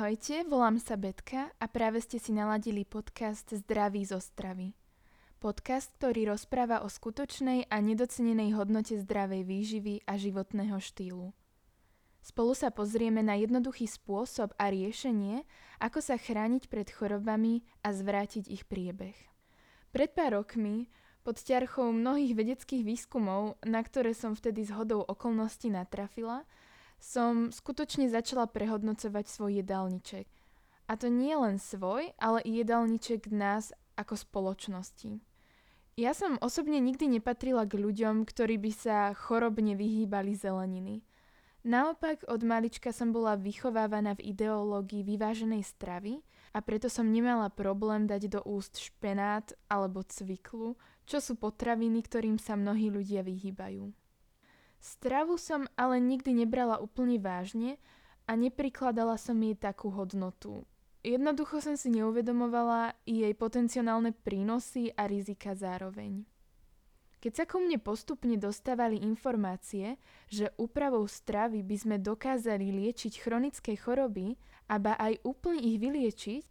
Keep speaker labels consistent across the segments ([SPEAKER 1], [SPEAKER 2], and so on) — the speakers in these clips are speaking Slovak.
[SPEAKER 1] Ahojte, volám sa Betka a práve ste si naladili podcast Zdraví zo stravy. Podcast, ktorý rozpráva o skutočnej a nedocenenej hodnote zdravej výživy a životného štýlu. Spolu sa pozrieme na jednoduchý spôsob a riešenie, ako sa chrániť pred chorobami a zvrátiť ich priebeh. Pred pár rokmi, pod ťarchou mnohých vedeckých výskumov, na ktoré som vtedy z hodou okolností natrafila, som skutočne začala prehodnocovať svoj jedálniček. A to nie len svoj, ale i jedálniček nás ako spoločnosti. Ja som osobne nikdy nepatrila k ľuďom, ktorí by sa chorobne vyhýbali zeleniny. Naopak od malička som bola vychovávaná v ideológii vyváženej stravy a preto som nemala problém dať do úst špenát alebo cviklu, čo sú potraviny, ktorým sa mnohí ľudia vyhýbajú. Stravu som ale nikdy nebrala úplne vážne a neprikladala som jej takú hodnotu. Jednoducho som si neuvedomovala jej potenciálne prínosy a rizika zároveň. Keď sa ku mne postupne dostávali informácie, že úpravou stravy by sme dokázali liečiť chronické choroby, aba aj úplne ich vyliečiť,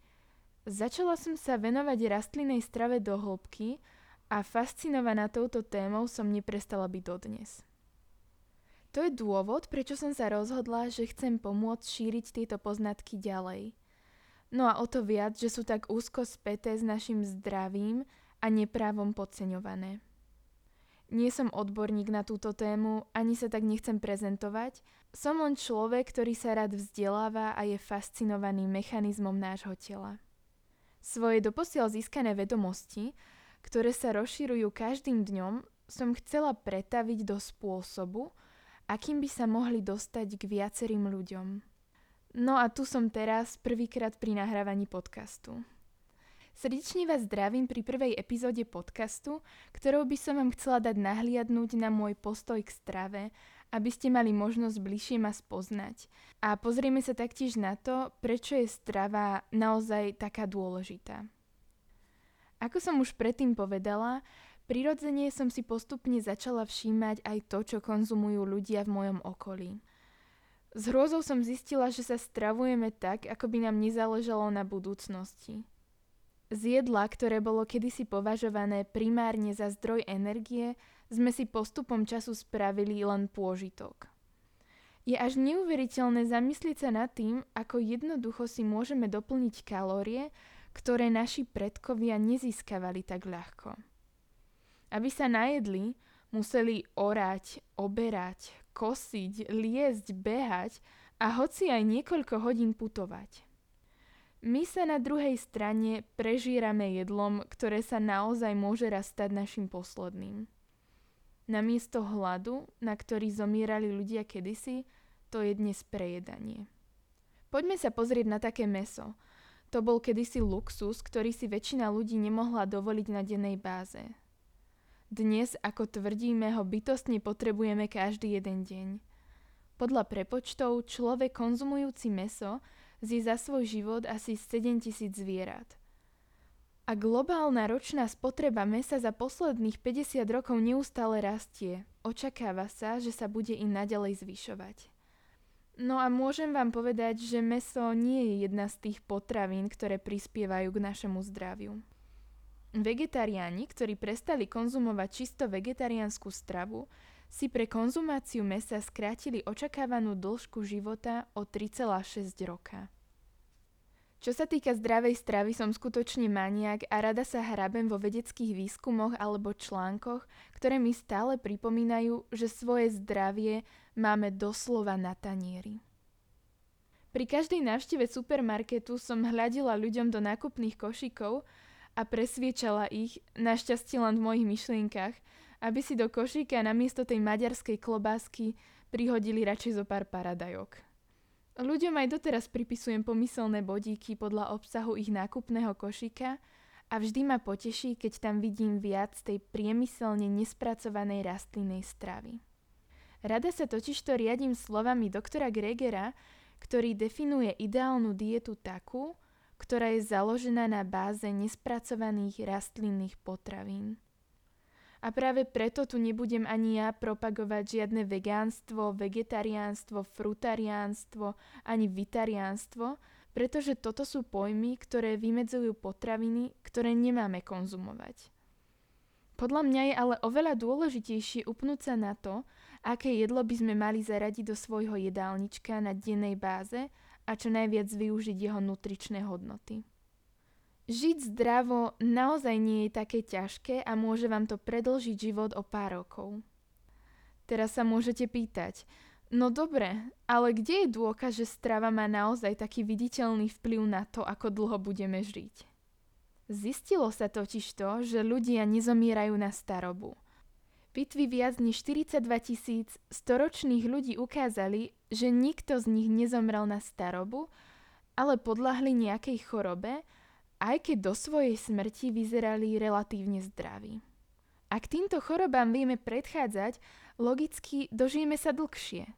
[SPEAKER 1] začala som sa venovať rastlinnej strave do hĺbky a fascinovaná touto témou som neprestala byť dodnes. To je dôvod, prečo som sa rozhodla, že chcem pomôcť šíriť tieto poznatky ďalej. No a o to viac, že sú tak úzko späté s našim zdravím a neprávom podceňované. Nie som odborník na túto tému, ani sa tak nechcem prezentovať. Som len človek, ktorý sa rád vzdeláva a je fascinovaný mechanizmom nášho tela. Svoje doposiaľ získané vedomosti, ktoré sa rozširujú každým dňom, som chcela pretaviť do spôsobu, akým by sa mohli dostať k viacerým ľuďom. No a tu som teraz prvýkrát pri nahrávaní podcastu. Srdečne vás zdravím pri prvej epizóde podcastu, ktorou by som vám chcela dať nahliadnúť na môj postoj k strave, aby ste mali možnosť bližšie ma spoznať. A pozrieme sa taktiež na to, prečo je strava naozaj taká dôležitá. Ako som už predtým povedala, Prirodzene som si postupne začala všímať aj to, čo konzumujú ľudia v mojom okolí. S hrôzou som zistila, že sa stravujeme tak, ako by nám nezáležalo na budúcnosti. Z jedla, ktoré bolo kedysi považované primárne za zdroj energie, sme si postupom času spravili len pôžitok. Je až neuveriteľné zamyslieť sa nad tým, ako jednoducho si môžeme doplniť kalórie, ktoré naši predkovia nezískavali tak ľahko. Aby sa najedli, museli orať, oberať, kosiť, liesť, behať a hoci aj niekoľko hodín putovať. My sa na druhej strane prežírame jedlom, ktoré sa naozaj môže raz stať našim posledným. Namiesto hladu, na ktorý zomierali ľudia kedysi, to je dnes prejedanie. Poďme sa pozrieť na také meso. To bol kedysi luxus, ktorý si väčšina ľudí nemohla dovoliť na dennej báze. Dnes, ako tvrdíme, ho bytostne potrebujeme každý jeden deň. Podľa prepočtov človek konzumujúci meso zje za svoj život asi 7000 zvierat. A globálna ročná spotreba mesa za posledných 50 rokov neustále rastie. Očakáva sa, že sa bude i naďalej zvyšovať. No a môžem vám povedať, že meso nie je jedna z tých potravín, ktoré prispievajú k našemu zdraviu. Vegetariáni, ktorí prestali konzumovať čisto vegetariánsku stravu, si pre konzumáciu mesa skrátili očakávanú dĺžku života o 3,6 roka. Čo sa týka zdravej stravy, som skutočne maniak a rada sa hrabem vo vedeckých výskumoch alebo článkoch, ktoré mi stále pripomínajú, že svoje zdravie máme doslova na tanieri. Pri každej návšteve supermarketu som hľadila ľuďom do nákupných košíkov a presviečala ich, našťastie len v mojich myšlienkach, aby si do košíka namiesto tej maďarskej klobásky prihodili radšej zo pár paradajok. Ľuďom aj doteraz pripisujem pomyselné bodíky podľa obsahu ich nákupného košíka a vždy ma poteší, keď tam vidím viac tej priemyselne nespracovanej rastlinnej stravy. Rada sa totižto riadím slovami doktora Gregera, ktorý definuje ideálnu dietu takú, ktorá je založená na báze nespracovaných rastlinných potravín. A práve preto tu nebudem ani ja propagovať žiadne vegánstvo, vegetariánstvo, frutariánstvo ani vitariánstvo, pretože toto sú pojmy, ktoré vymedzujú potraviny, ktoré nemáme konzumovať. Podľa mňa je ale oveľa dôležitejšie upnúť sa na to, aké jedlo by sme mali zaradiť do svojho jedálnička na dennej báze a čo najviac využiť jeho nutričné hodnoty. Žiť zdravo naozaj nie je také ťažké a môže vám to predlžiť život o pár rokov. Teraz sa môžete pýtať, no dobre, ale kde je dôkaz, že strava má naozaj taký viditeľný vplyv na to, ako dlho budeme žiť? Zistilo sa totiž to, že ľudia nezomierajú na starobu. Pitvy viac než 42 tisíc storočných ľudí ukázali, že nikto z nich nezomrel na starobu, ale podľahli nejakej chorobe, aj keď do svojej smrti vyzerali relatívne zdraví. Ak týmto chorobám vieme predchádzať, logicky dožijeme sa dlhšie.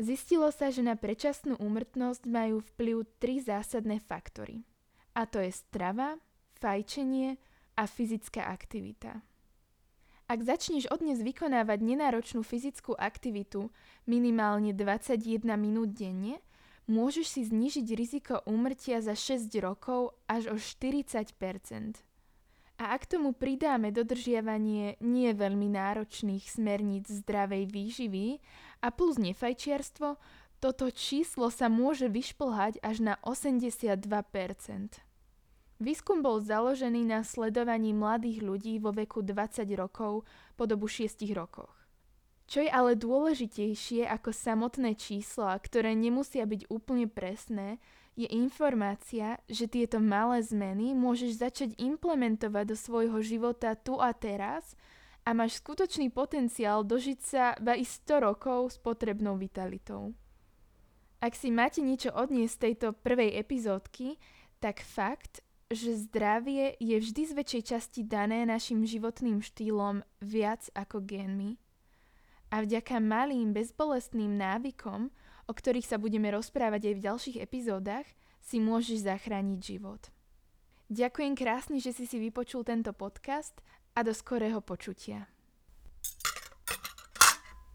[SPEAKER 1] Zistilo sa, že na predčasnú úmrtnosť majú vplyv tri zásadné faktory. A to je strava, fajčenie a fyzická aktivita. Ak začneš odnes vykonávať nenáročnú fyzickú aktivitu minimálne 21 minút denne, môžeš si znižiť riziko úmrtia za 6 rokov až o 40% A ak tomu pridáme dodržiavanie nie veľmi náročných smerníc zdravej výživy a plus nefajčiarstvo, toto číslo sa môže vyšplhať až na 82 Výskum bol založený na sledovaní mladých ľudí vo veku 20 rokov po dobu 6 rokoch. Čo je ale dôležitejšie ako samotné čísla, ktoré nemusia byť úplne presné, je informácia, že tieto malé zmeny môžeš začať implementovať do svojho života tu a teraz a máš skutočný potenciál dožiť sa ba i 100 rokov s potrebnou vitalitou. Ak si máte niečo odniesť z tejto prvej epizódky, tak fakt, že zdravie je vždy z väčšej časti dané našim životným štýlom viac ako génmi a vďaka malým bezbolestným návykom, o ktorých sa budeme rozprávať aj v ďalších epizódach, si môžeš zachrániť život. Ďakujem krásne, že si si vypočul tento podcast a do skorého počutia.